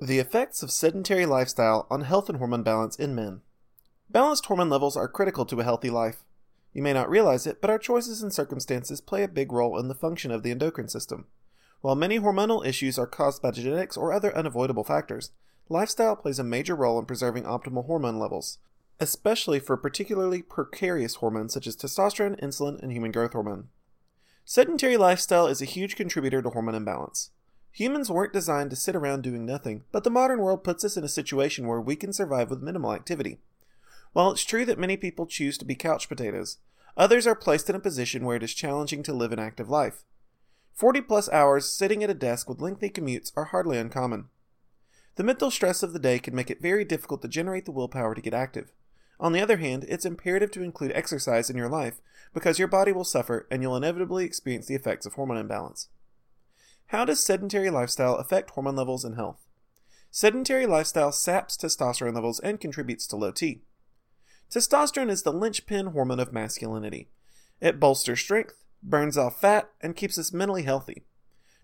The effects of sedentary lifestyle on health and hormone balance in men. Balanced hormone levels are critical to a healthy life. You may not realize it, but our choices and circumstances play a big role in the function of the endocrine system. While many hormonal issues are caused by genetics or other unavoidable factors, lifestyle plays a major role in preserving optimal hormone levels, especially for particularly precarious hormones such as testosterone, insulin, and human growth hormone. Sedentary lifestyle is a huge contributor to hormone imbalance. Humans weren't designed to sit around doing nothing, but the modern world puts us in a situation where we can survive with minimal activity. While it's true that many people choose to be couch potatoes, others are placed in a position where it is challenging to live an active life. 40 plus hours sitting at a desk with lengthy commutes are hardly uncommon. The mental stress of the day can make it very difficult to generate the willpower to get active. On the other hand, it's imperative to include exercise in your life because your body will suffer and you'll inevitably experience the effects of hormone imbalance. How does sedentary lifestyle affect hormone levels and health? Sedentary lifestyle saps testosterone levels and contributes to low T. Testosterone is the linchpin hormone of masculinity. It bolsters strength, burns off fat, and keeps us mentally healthy.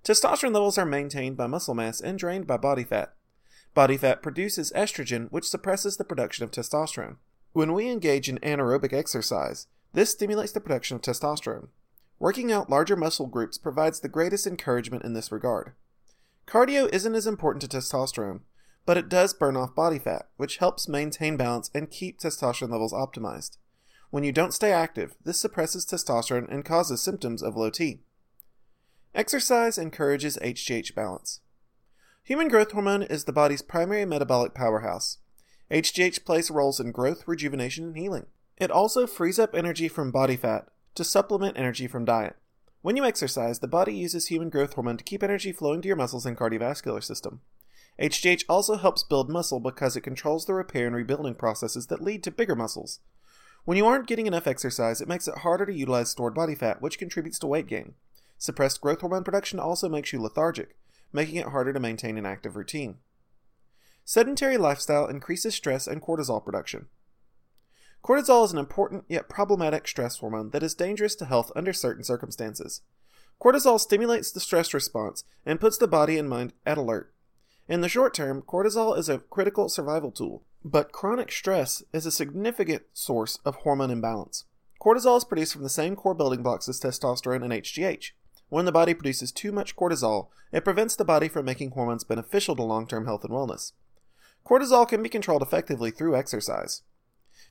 Testosterone levels are maintained by muscle mass and drained by body fat. Body fat produces estrogen, which suppresses the production of testosterone. When we engage in anaerobic exercise, this stimulates the production of testosterone. Working out larger muscle groups provides the greatest encouragement in this regard. Cardio isn't as important to testosterone, but it does burn off body fat, which helps maintain balance and keep testosterone levels optimized. When you don't stay active, this suppresses testosterone and causes symptoms of low T. Exercise encourages HGH balance. Human growth hormone is the body's primary metabolic powerhouse. HGH plays roles in growth, rejuvenation, and healing. It also frees up energy from body fat, to supplement energy from diet. When you exercise, the body uses human growth hormone to keep energy flowing to your muscles and cardiovascular system. HGH also helps build muscle because it controls the repair and rebuilding processes that lead to bigger muscles. When you aren't getting enough exercise, it makes it harder to utilize stored body fat, which contributes to weight gain. Suppressed growth hormone production also makes you lethargic, making it harder to maintain an active routine. Sedentary lifestyle increases stress and cortisol production. Cortisol is an important yet problematic stress hormone that is dangerous to health under certain circumstances. Cortisol stimulates the stress response and puts the body and mind at alert. In the short term, cortisol is a critical survival tool, but chronic stress is a significant source of hormone imbalance. Cortisol is produced from the same core building blocks as testosterone and HGH. When the body produces too much cortisol, it prevents the body from making hormones beneficial to long term health and wellness. Cortisol can be controlled effectively through exercise.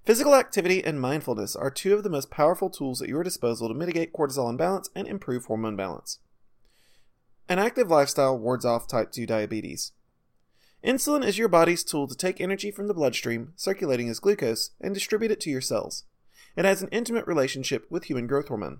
Physical activity and mindfulness are two of the most powerful tools at your disposal to mitigate cortisol imbalance and improve hormone balance. An active lifestyle wards off type 2 diabetes. Insulin is your body's tool to take energy from the bloodstream, circulating as glucose, and distribute it to your cells. It has an intimate relationship with human growth hormone.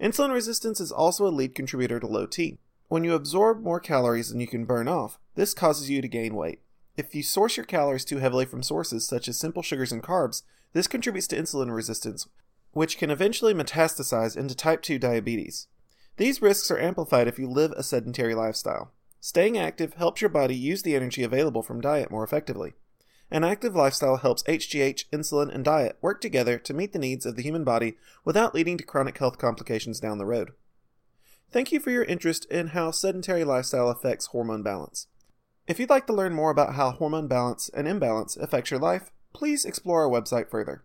Insulin resistance is also a lead contributor to low T. When you absorb more calories than you can burn off, this causes you to gain weight. If you source your calories too heavily from sources such as simple sugars and carbs, this contributes to insulin resistance, which can eventually metastasize into type 2 diabetes. These risks are amplified if you live a sedentary lifestyle. Staying active helps your body use the energy available from diet more effectively. An active lifestyle helps HGH, insulin, and diet work together to meet the needs of the human body without leading to chronic health complications down the road. Thank you for your interest in how sedentary lifestyle affects hormone balance. If you'd like to learn more about how hormone balance and imbalance affects your life, please explore our website further.